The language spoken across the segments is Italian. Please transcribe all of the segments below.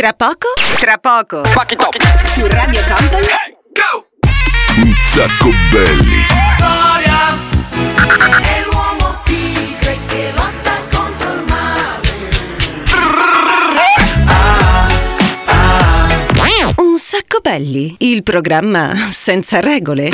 Tra poco? Tra poco. Fuck it up. Su Radio Company? Un sacco belli. È l'uomo tigre che lotta contro il male. Un sacco belli. Il programma senza regole. I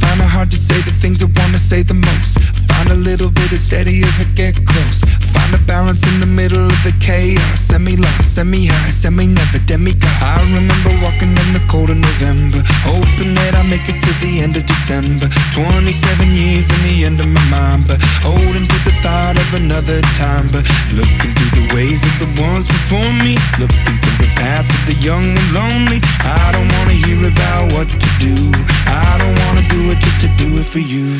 find it hard to say the things I wanna say the most. Find a little bit of steady as I get close. Find a balance in the middle of the chaos. Semi lost, semi high, semi never demigod. I remember walking in the cold of November, hoping that I make it to the end of December. 27 years in the end of my mind, but holding to the thought of another time. But looking through the ways of the ones before me, looking for the path of the young and lonely. I don't wanna hear about what to do. I don't wanna do it just to do it for you.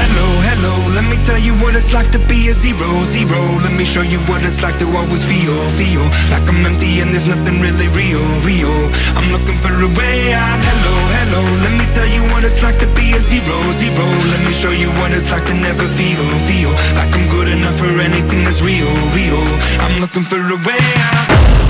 Hello, hello, let me tell you what it's like to be a zero, zero. Let me show you what it's like to always feel, feel like I'm empty and there's nothing really real, real. I'm looking for a way out. Hello, hello, let me tell you what it's like to be a zero, zero. Let me show you what it's like to never feel, feel like I'm good enough for anything that's real, real. I'm looking for a way out.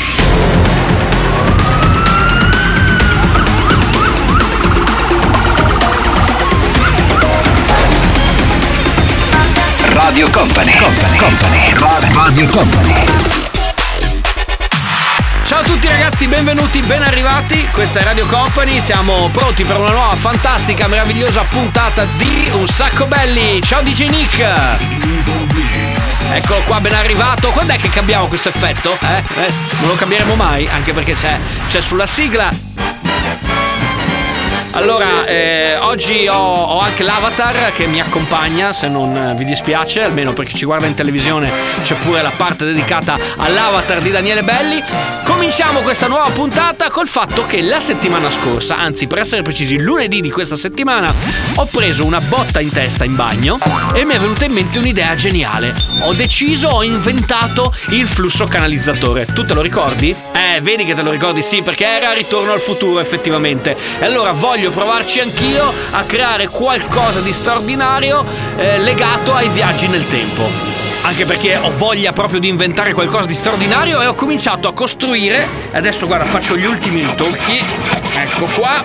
Radio Company. Company. Company. Radio Company. Ciao a tutti ragazzi, benvenuti, ben arrivati. Questa è Radio Company, siamo pronti per una nuova fantastica, meravigliosa puntata di Un sacco belli. Ciao DJ Nick. Eccolo qua, ben arrivato. Quando è che cambiamo questo effetto? Eh? Eh, Non lo cambieremo mai, anche perché c'è, c'è sulla sigla. Allora, eh, oggi ho, ho anche l'avatar che mi accompagna, se non eh, vi dispiace, almeno per chi ci guarda in televisione c'è pure la parte dedicata all'avatar di Daniele Belli. Cominciamo questa nuova puntata col fatto che la settimana scorsa, anzi per essere precisi lunedì di questa settimana, ho preso una botta in testa in bagno e mi è venuta in mente un'idea geniale. Ho deciso, ho inventato il flusso canalizzatore. Tu te lo ricordi? Eh, vedi che te lo ricordi, sì, perché era Ritorno al futuro effettivamente. E allora voglio provarci anch'io a creare qualcosa di straordinario eh, legato ai viaggi nel tempo. Anche perché ho voglia proprio di inventare qualcosa di straordinario e ho cominciato a costruire. Adesso guarda, faccio gli ultimi ritocchi. Ecco qua,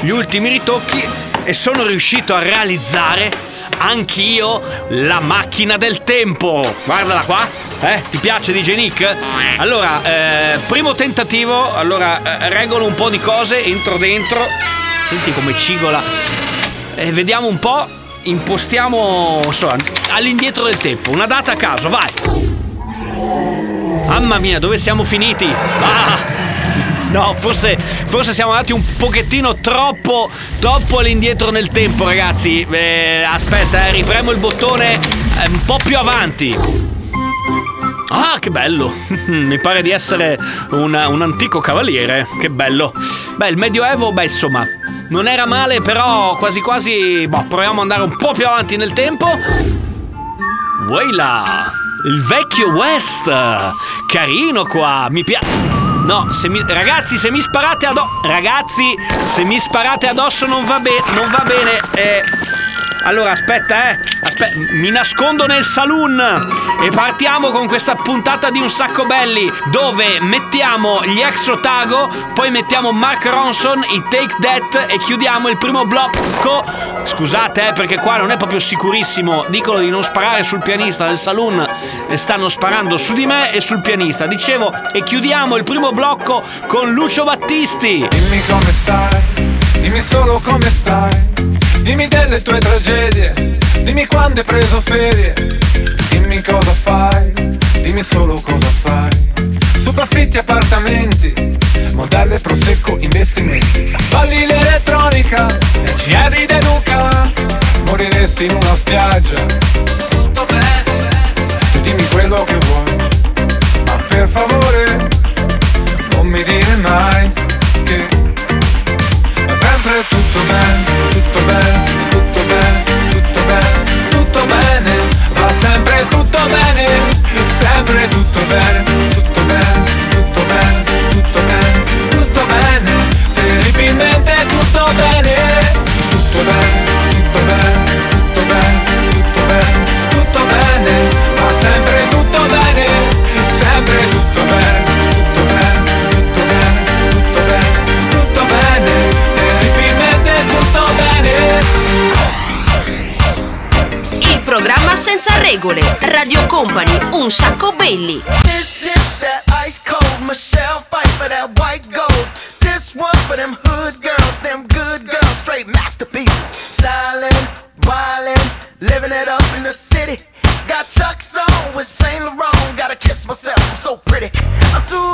gli ultimi ritocchi e sono riuscito a realizzare anch'io la macchina del tempo. Guardala qua. Eh, ti piace DJ Nick? Allora, eh, primo tentativo. Allora, eh, regolo un po' di cose, entro dentro. Senti come cigola. E vediamo un po'. Impostiamo insomma, all'indietro del tempo. Una data a caso, vai. Mamma mia, dove siamo finiti? Ah! No, forse, forse siamo andati un pochettino troppo, troppo all'indietro nel tempo, ragazzi. Eh, aspetta, eh, ripremo il bottone eh, un po' più avanti. Ah, che bello! Mi pare di essere un, un antico cavaliere. Che bello. Beh, il Medioevo, beh, insomma, non era male, però quasi quasi. Boh, proviamo ad andare un po' più avanti nel tempo. Weila! Il vecchio West! Carino qua! Mi piace. No, se mi... ragazzi, se mi sparate addosso. Ragazzi, se mi sparate addosso non va bene. Non va bene. Eh. Allora, aspetta, eh. Aspetta, mi nascondo nel saloon e partiamo con questa puntata di Un sacco belli dove mettiamo gli ex Otago, poi mettiamo Mark Ronson, i Take That e chiudiamo il primo blocco. Scusate, eh, perché qua non è proprio sicurissimo. Dicono di non sparare sul pianista nel saloon e stanno sparando su di me e sul pianista. Dicevo, e chiudiamo il primo blocco con Lucio Battisti. Dimmi come stai, dimmi solo come stai. Dimmi delle tue tragedie, dimmi quando hai preso ferie. Dimmi cosa fai, dimmi solo cosa fai. Sopraffitti appartamenti, modelle prosecco investimenti. Balli l'elettronica, nel GR di De Luca. moriresti in una spiaggia. Tutto bene. Tu dimmi quello che vuoi, ma per favore regole. Radio Company, un sacco belli. This is that ice cold Michelle fight for that white gold. This one for them hood girls, them good girls, straight masterpieces. Stylin', wildin', living it up in the city. Got Chuck's on with Saint Laurent. Gotta kiss myself, I'm so pretty. I'm too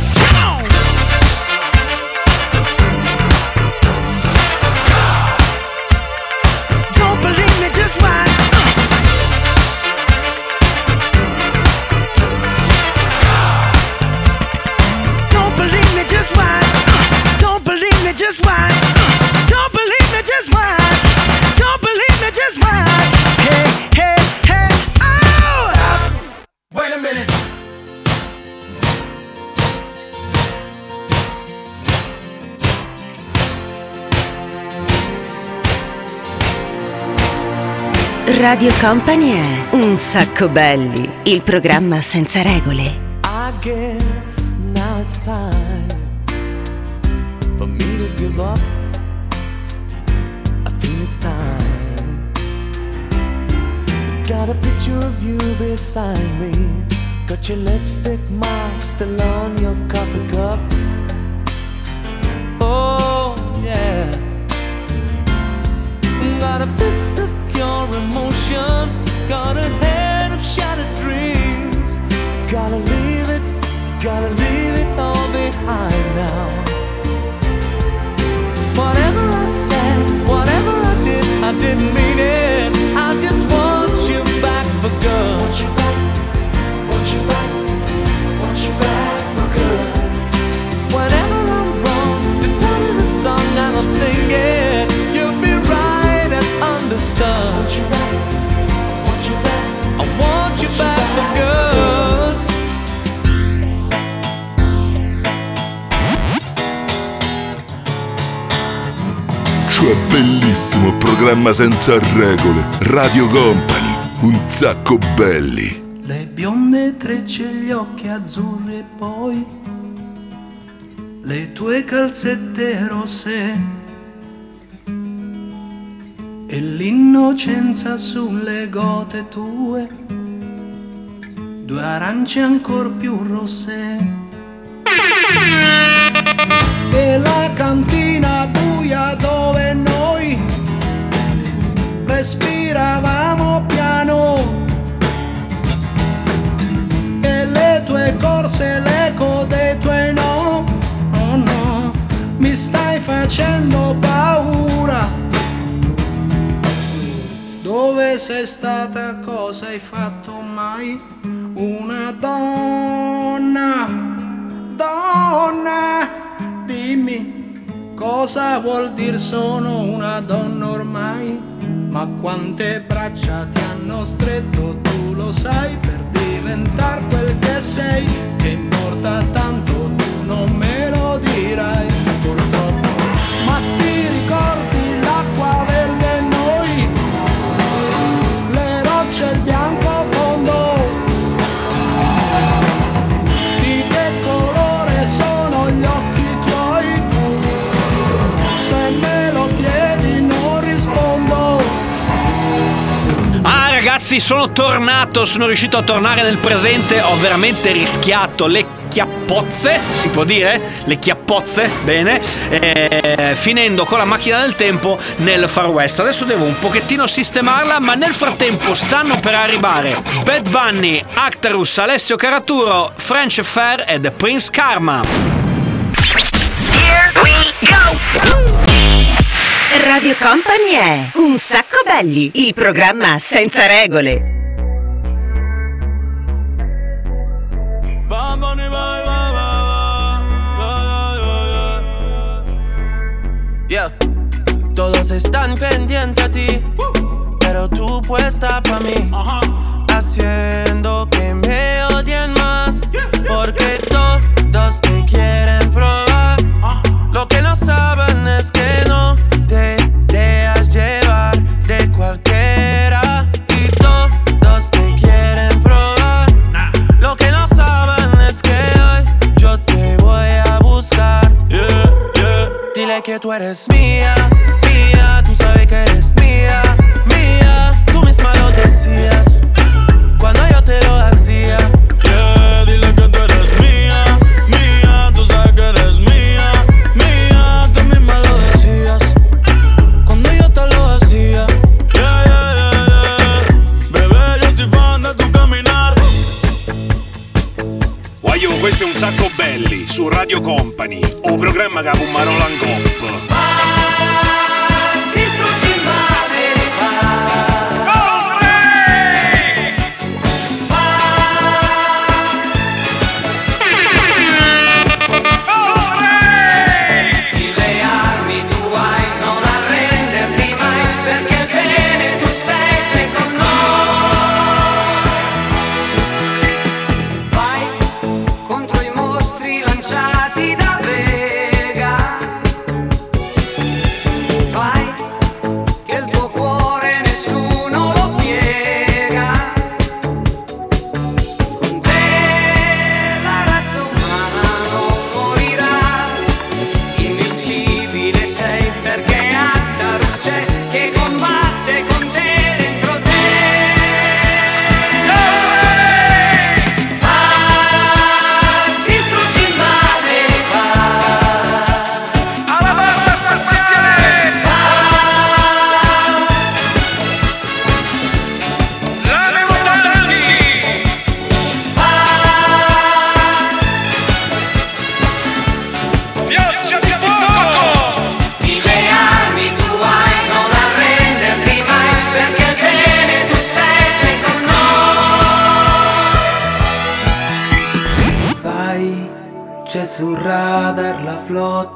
Radio Company è Un sacco belli, il programma senza regole. I guess now it's time for me to give up. I feel it's time. Got a picture of you beside me. Got your lipstick mark still on your coffee cup. Oh, yeah. Got a fist of pure emotion. Got a head of shattered dreams. Gotta leave it, gotta leave it all behind now. Whatever I said, whatever I did, I didn't mean it. I just want you back for good. Want you back, want you back, want you back for good. Whenever I'm wrong, just tell me the song and I'll sing it. Want you back, want you back, I want you back for good. Cioè bellissimo programma senza regole. Radio Company. Un sacco belli. Le bionde trecce, gli occhi azzurri e poi le tue calzette rosse e l'innocenza sulle gote tue, due arance ancor più rosse. E la cantina buia dove noi respiravamo piano e le tue corse, l'eco dei tuoi no, oh no, mi stai facendo paura. Dove sei stata, cosa hai fatto mai? Una donna, donna, dimmi cosa vuol dire sono una donna ormai? Ma quante braccia ti hanno stretto, tu lo sai, per diventare quel che sei, che importa tanto, tu non me lo dirai, purtroppo. Ragazzi, sono tornato, sono riuscito a tornare nel presente, ho veramente rischiato le chiappozze, si può dire? Le chiappozze, bene, eh, finendo con la macchina del tempo nel Far West. Adesso devo un pochettino sistemarla, ma nel frattempo stanno per arrivare Bad Bunny, Actarus, Alessio Caraturo, French Fair ed Prince Karma. Here we go! Radio Company è Un sacco belli, il programma senza regole. Yeah. Todos están pendientes a ti, pero tú puesta pa' mí, haciendo que me odien más, porque tú eres mía, mía, tú sabes que eres mía, mía. Tú misma lo decías cuando yo te lo hacía. Yeah, dile que tú eres mía, mía, tú sabes que eres mía, mía, tú misma lo decías cuando yo te lo hacía. Yeah, yeah, yeah, yeah. Bebé, yo soy fan de tu caminar. Guaio, questo è un sacco belli su Radio Company, un programma che ha un Pepper.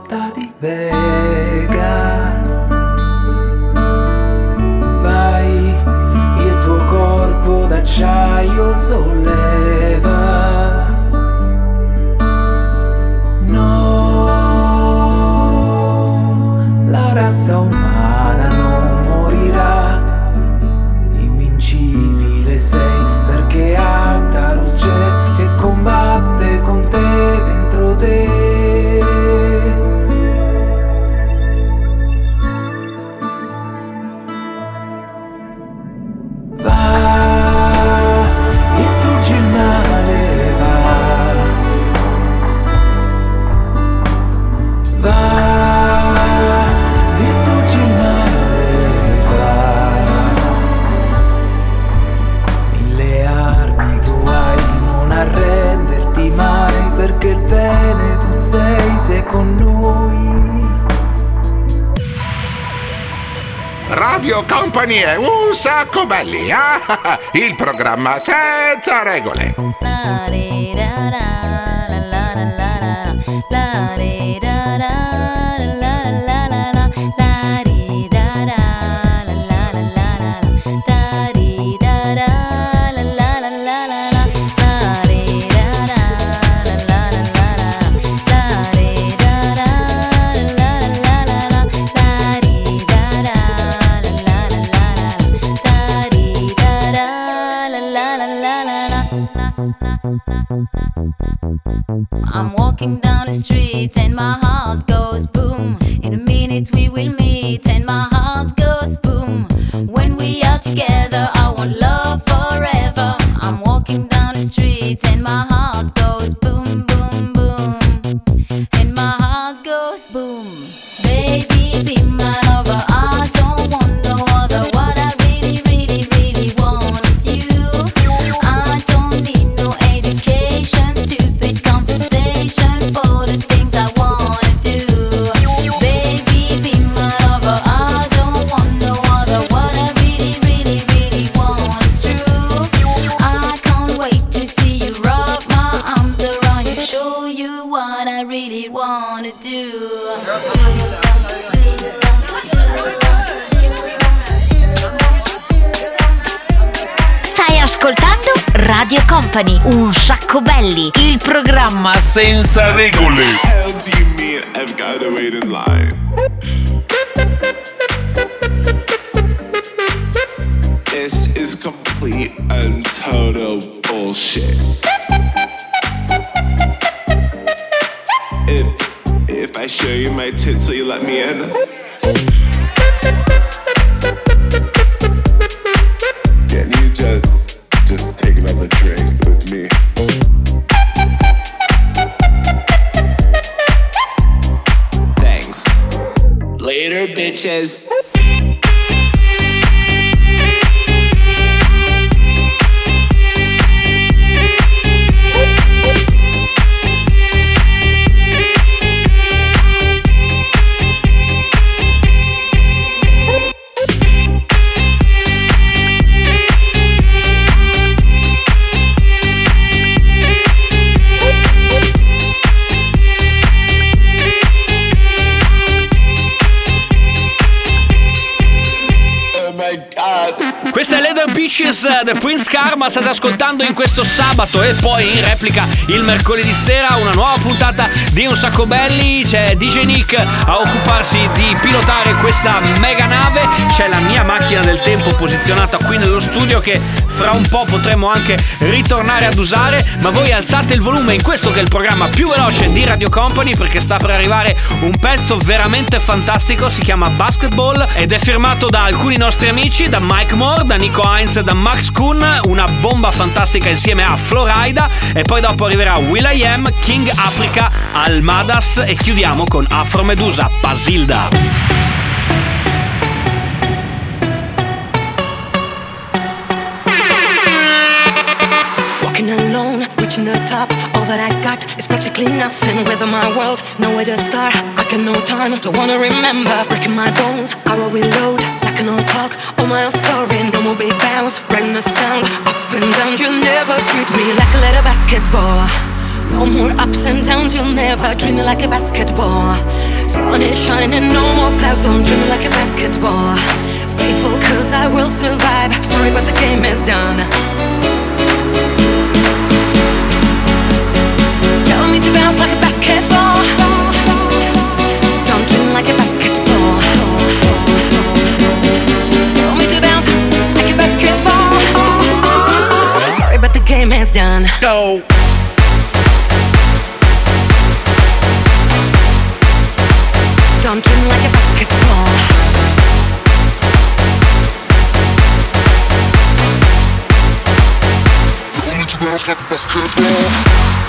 Flotta di Vega. Vai, il tuo corpo d'acciaio solleva. Radio Company è un sacco belli, ah, il programma senza regole. I'm walking down the street and my heart goes boom. In a minute we will meet and Company, un sacco belli, il programma senza regole. This is complete and total bullshit. If if I show you my tits, will you let me in? Sanchez. The Prince Karma, state ascoltando in questo sabato e poi in replica il mercoledì sera una nuova puntata di Un Sacco Belli, c'è DJ Nick a occuparsi di pilotare questa mega nave, c'è la mia macchina del tempo posizionata qui nello studio che fra un po' potremo anche ritornare ad usare, ma voi alzate il volume in questo che è il programma più veloce di Radio Company perché sta per arrivare un pezzo veramente fantastico, si chiama Basketball ed è firmato da alcuni nostri amici, da Mike Moore, da Nico Heinz e da Max Kuhn, una bomba fantastica insieme a Florida e poi dopo arriverà Will.i.am, King Africa, Almadas e chiudiamo con Afro Medusa, Basilda. All that I got is practically nothing. Within my world, nowhere to start. I got no time, don't wanna remember. Breaking my bones, I will reload. Like an old clock, all my story. No more big bounce, writing the sound. Up and down, You'll never treat me like a little basketball. No more ups and downs, you'll never treat me like a basketball. Sun is shining, no more clouds, don't treat me like a basketball. Faithful, cause I will survive. Sorry, but the game is done. Done. Go. Don't dream like a basketball. Only to bounce like a basketball.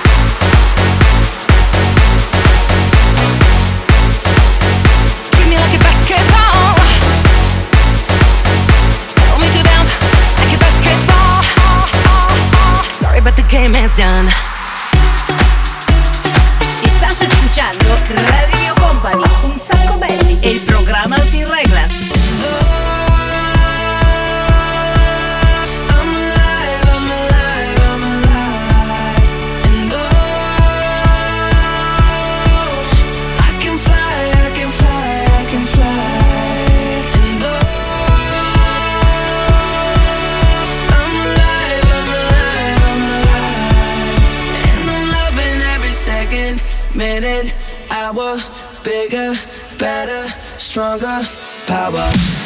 Done. Stronger, power.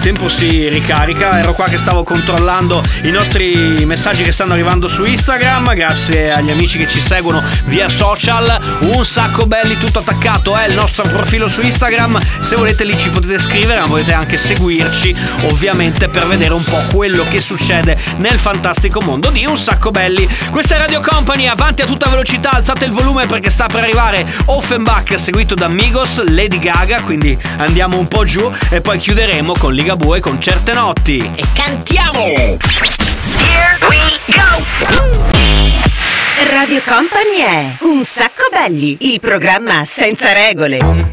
tempo si ricarica. Ero qua che stavo controllando i nostri messaggi che stanno arrivando su Instagram. Grazie agli amici che ci seguono via social. Un sacco belli, tutto attaccato è il nostro profilo su Instagram. Se volete lì ci potete scrivere, ma volete anche seguirci, ovviamente, per vedere un po' quello che succede nel fantastico mondo di un sacco belli. Questa è Radio Company, avanti a tutta velocità, alzate il volume perché sta per arrivare Offenbach seguito da Migos, Lady Gaga, quindi andiamo un po' giù e poi chiuderemo con Liga Ligabue con certe notti. E cantiamo! Here we go! Radio Company è Un sacco belli, il programma senza regole.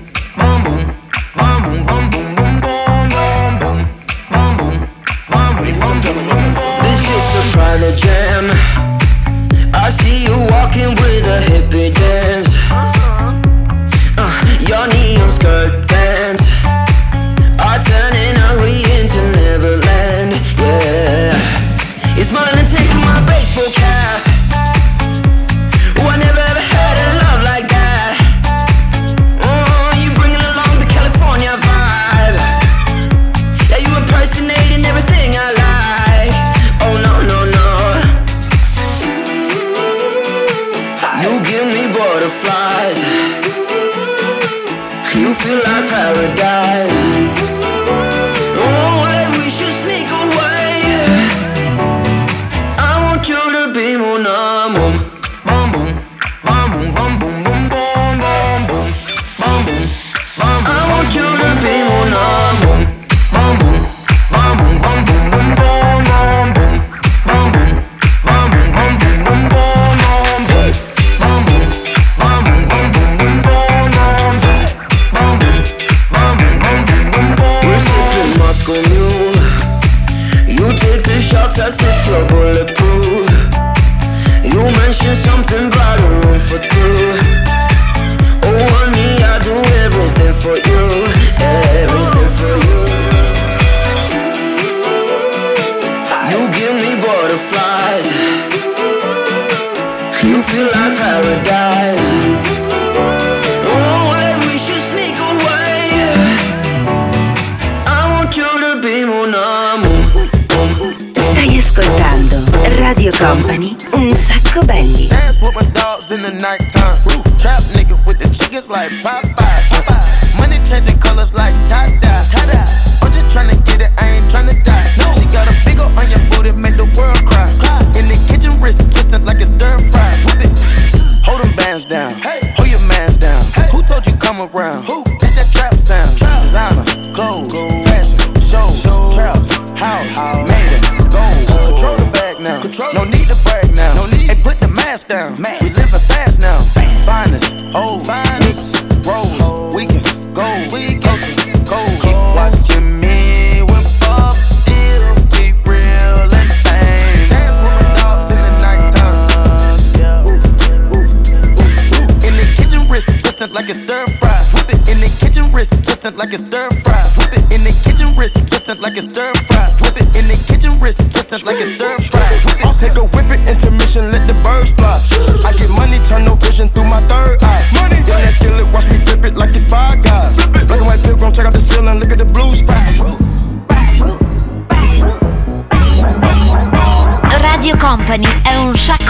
for you.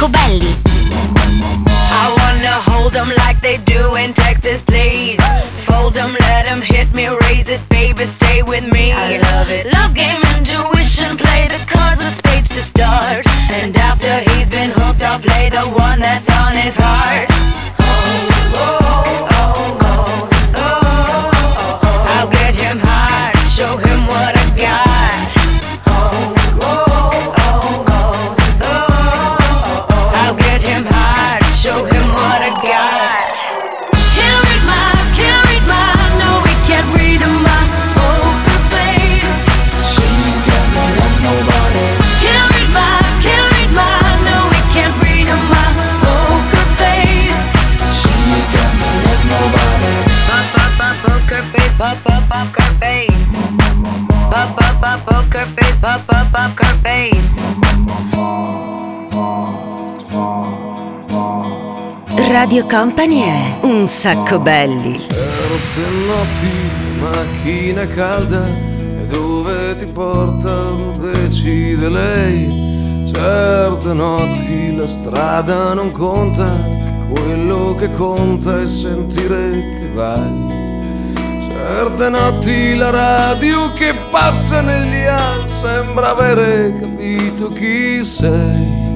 Belli. Radio Company è un sacco belli. Certe notti, macchina calda, e dove ti porta decide lei. Certe notti la strada non conta, quello che conta è sentire che vai. Certe notti la radio che passa negli anni sembra avere capito chi sei.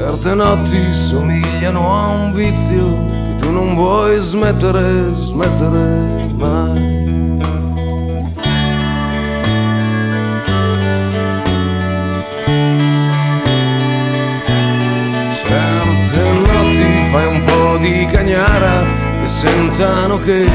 Certe notti somigliano a un vizio che tu non vuoi smettere, smettere mai. Certe notti fai un po' di cagnara e sentano che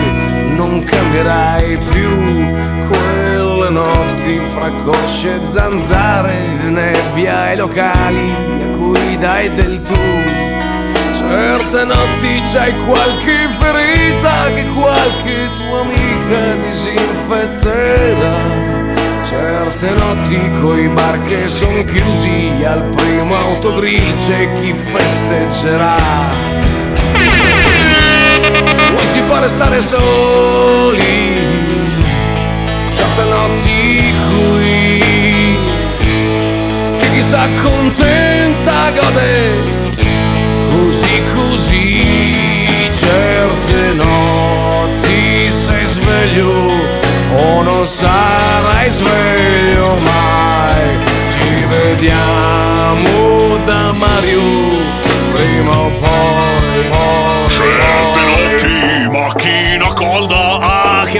non cambierai più. Quelle notti fra cosce zanzare, nebbia e locali a cui dai del tu. Certe notti c'hai qualche ferita che qualche tua amica disinfetterà. Certe notti coi bar che son chiusi al primo autogrill c'è chi festeggerà. Può restare soli, certe notti qui, che chi s'accontenta gode così così certe notti sei sveglio o non sarai sveglio mai. Ci vediamo da Mario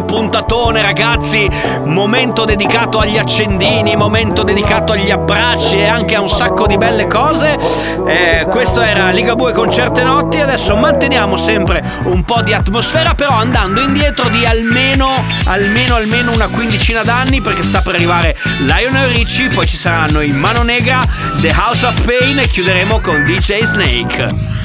puntatone, ragazzi! Momento dedicato agli accendini, momento dedicato agli abbracci e anche a un sacco di belle cose. Eh, questo era Ligabue con certe notti. Adesso manteniamo sempre un po' di atmosfera, però andando indietro di almeno, almeno, almeno una quindicina d'anni, perché sta per arrivare Lionel Richie, poi ci saranno i Mano Negra, The House of Pain e chiuderemo con DJ Snake.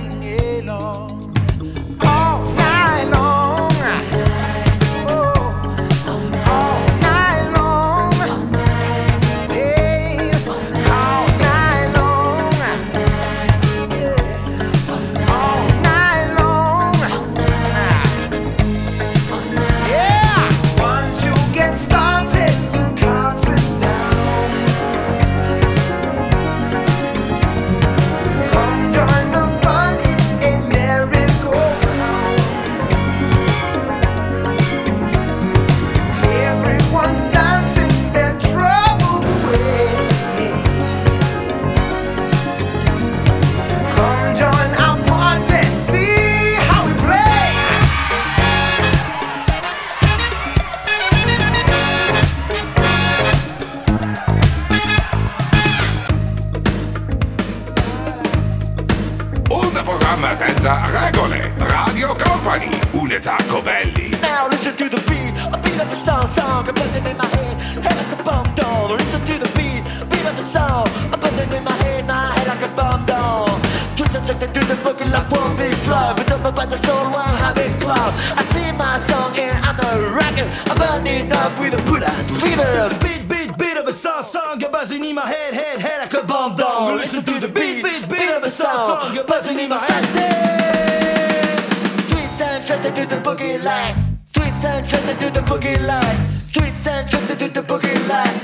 Tweets and trusted to the boogie line. Tweets and trusted to do the boogie line.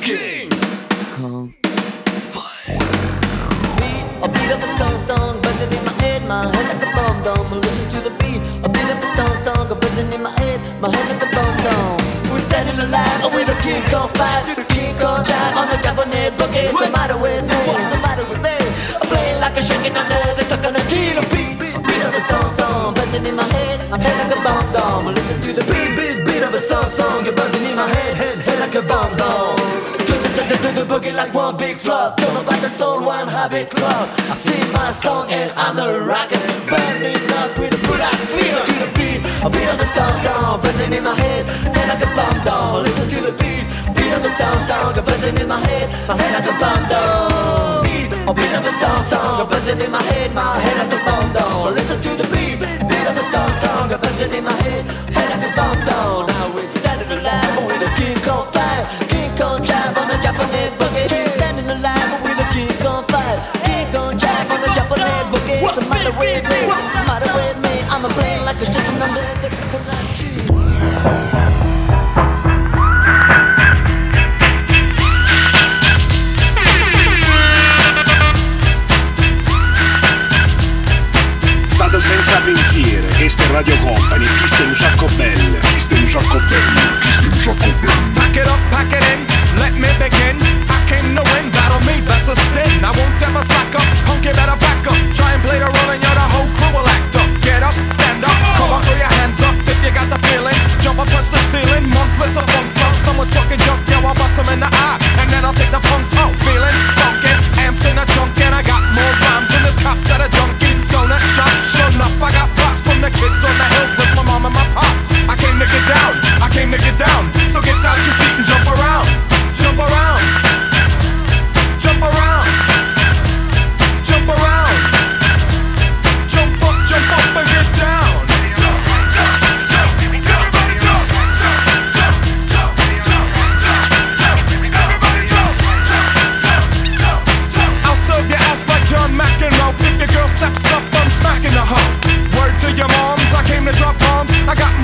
King Kong Beat, a beat of a song, song, buzzing in my head, my head like a bomb dome. Listen to the beat, a beat of a song, song, a buzzing in my head, my head like a bomb dome. We're standing alive with a King Kong five through the King Kong drive on the cabinet boogie. What's the matter with me? What's the matter with me? I'm playing like a shaking under the buzzing in my head, my head like a bomb dome. Listen to the beat, beat, beat of a song, song, you're buzzing in my head, head, head like a bomb dome. Twitching to the, to the boogie like one big flop. Don't know about the soul, one habit club. I sing my song and I'm a rocker, burning up with a good ass fever to the beat. A beat of a song, song, buzzing in my head, head like a bomb dome. Listen to the beat, beat of a song, song, buzzing in my head, my head like a bomb. Beat, a beat of a song, song, buzzing in my head, my head like a bomb dome. Listen to the beat, beat of a song, song, buzzing in my head, head like a bomb dome. Now we're standing alive with a King Kong fire, King Kong drive pensiero, che ste Radio Company, chi ste un sacco chi ste un sacco chi ste un sacco. Pack it up, pack it in, let me begin. I came to win, battle me, that's a sin. I won't ever slack up, punk, you better back up. Try and play the role and you're the whole crew will act up. Get up, stand up, come on, throw your hands up if you got the feeling. Jump up, touch the ceiling, monks, let's a funk flow. Someone's talking junk, yo, I'll bust them in the eye. And then I'll take the punks out, feeling funky. Amps in a trunk and I got more rhymes than this cops at a junkie. Donut shop, enough, I got props from the kids on the hill with my mom and my pops. I came to get down, I came to get down.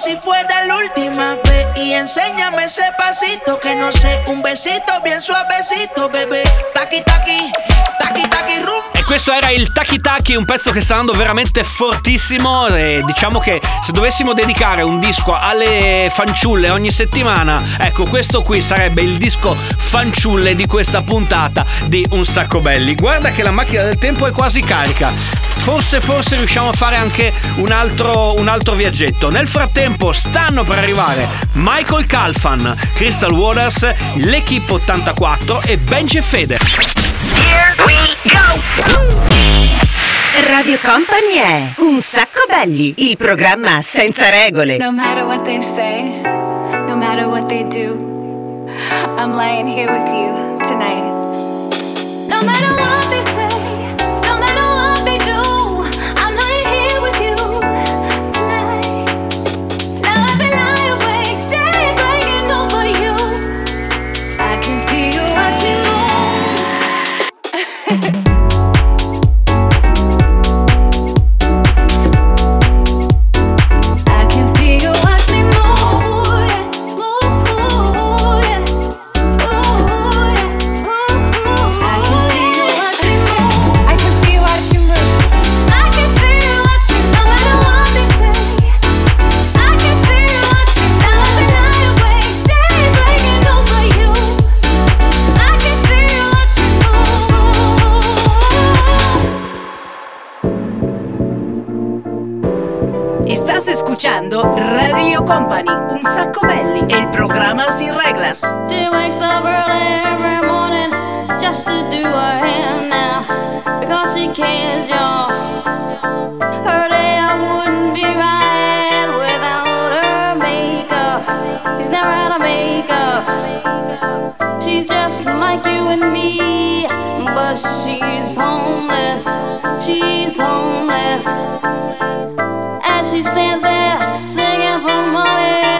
si fuera el último. Besito bien suavecito, bebé. Taqui, taqui, taqui, taqui, rum. E questo era il Taki Taki, un pezzo che sta andando veramente fortissimo. E diciamo che se dovessimo dedicare un disco alle fanciulle ogni settimana, ecco, questo qui sarebbe il disco fanciulle di questa puntata di Un Sacco Belli. Guarda che la macchina del tempo è quasi carica. Forse, forse riusciamo a fare anche un altro, un altro viaggetto. Nel frattempo stanno per arrivare Michael Calfan, Crystal Waters, l'Equipe 84 e Benji e Fede. Here we go! Radio Company è Un Sacco Belli, il programma senza regole. No matter what they say, no matter what they do, I'm laying here with you tonight. No matter what they say, Y'all. Her day I wouldn't be right without her makeup. She's never had a makeup. She's just like you and me, she's homeless. She's homeless. As she stands there singing for money.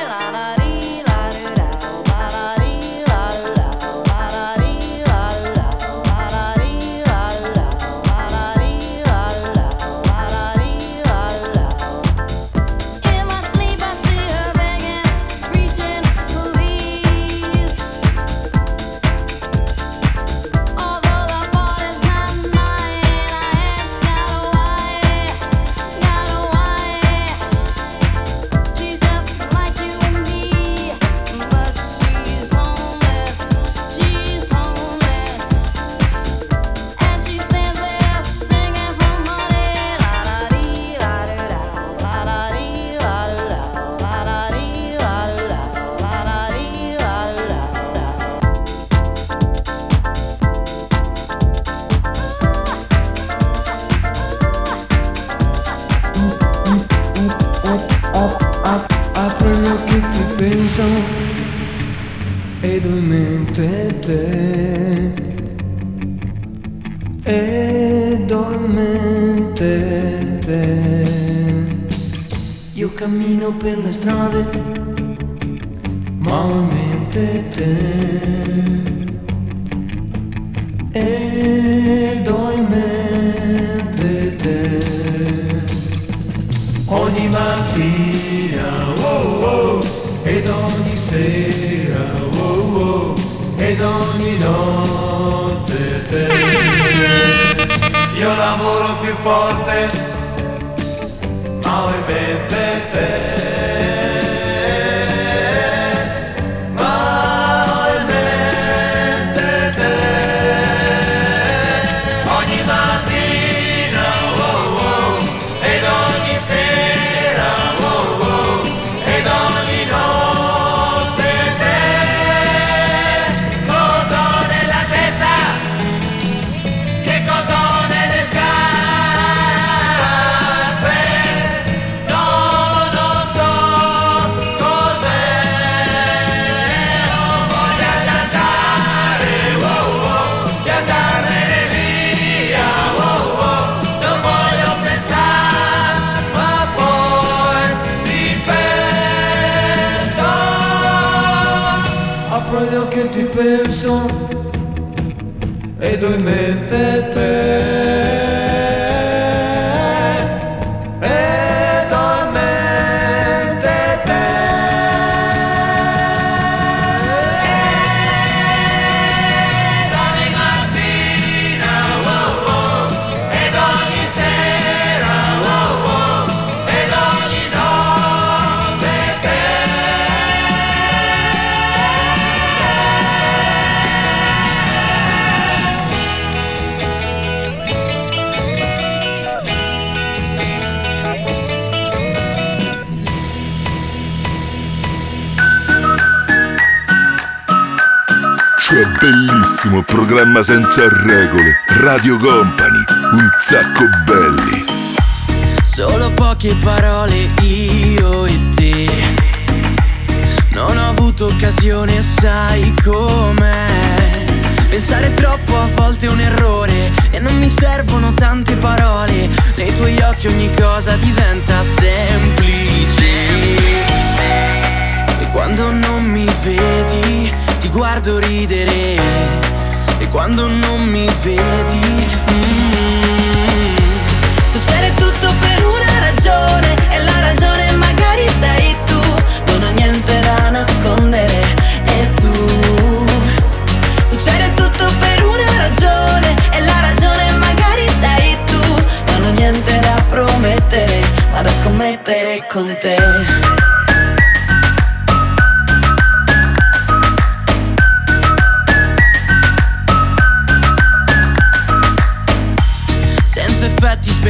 nuestro penso ed ho programma senza regole. Radio Company, un sacco belli. Solo poche parole io e te. Non ho avuto occasione, sai com'è. Pensare troppo a volte è un errore e non mi servono tante parole. Nei tuoi occhi ogni cosa diventa semplice. E quando non mi vedi, ti guardo ridere. Quando non mi vedi, mm, Succede tutto per una ragione e la ragione magari sei tu. Non ho niente da nascondere e tu. Succede tutto per una ragione e la ragione magari sei tu. Non ho niente da promettere, ma da scommettere con te.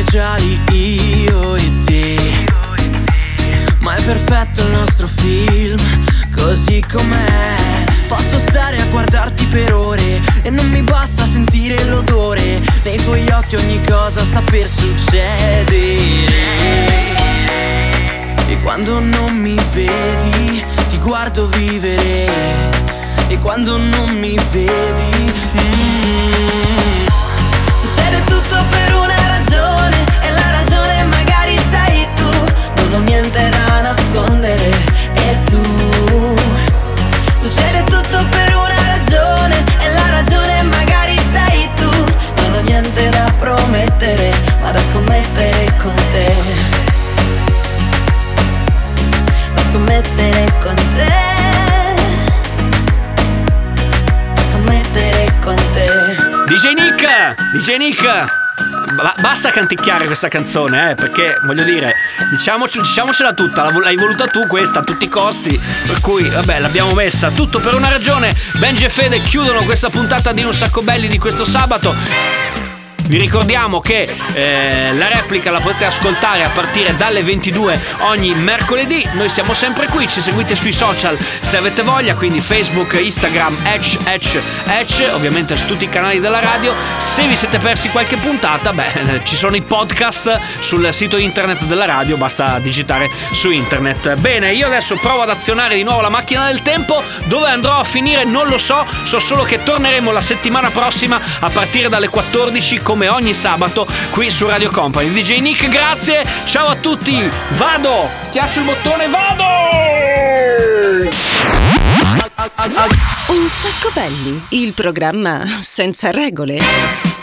Speciali io e te. Ma è perfetto il nostro film, così com'è. Posso stare a guardarti per ore e non mi basta sentire l'odore. Nei tuoi occhi ogni cosa sta per succedere. E quando non mi vedi, ti guardo vivere. E quando non mi vedi, mm, Succede tutto per una ragione e la ragione magari sei tu. Non ho niente da nascondere e tu. Succede tutto per una ragione e la ragione magari sei tu. Non ho niente da promettere, ma da scommettere con te. Da scommettere con te. Da scommettere con te. DJ Nick! DJ Nick! Basta canticchiare questa canzone, eh, perché voglio dire, diciamoci- diciamocela tutta, l'hai voluta tu questa a tutti i costi, per cui vabbè l'abbiamo messa, tutto per una ragione. Benji e Fede chiudono questa puntata di Un sacco belli di questo sabato. Vi ricordiamo che eh, la replica la potete ascoltare a partire dalle 22 ogni mercoledì. Noi siamo sempre qui, ci seguite sui social se avete voglia, quindi Facebook, Instagram, Edge, Edge, Edge, ovviamente su tutti i canali della radio. Se vi siete persi qualche puntata, beh, eh, ci sono i podcast sul sito internet della radio, basta digitare su internet. Bene, io adesso provo ad azionare di nuovo la macchina del tempo. Dove andrò a finire non lo so, so solo che torneremo la settimana prossima a partire dalle 14 come ogni sabato qui su Radio Company. DJ Nick, grazie, ciao a tutti, vado, schiaccio il bottone, vado! Un sacco belli, il programma senza regole.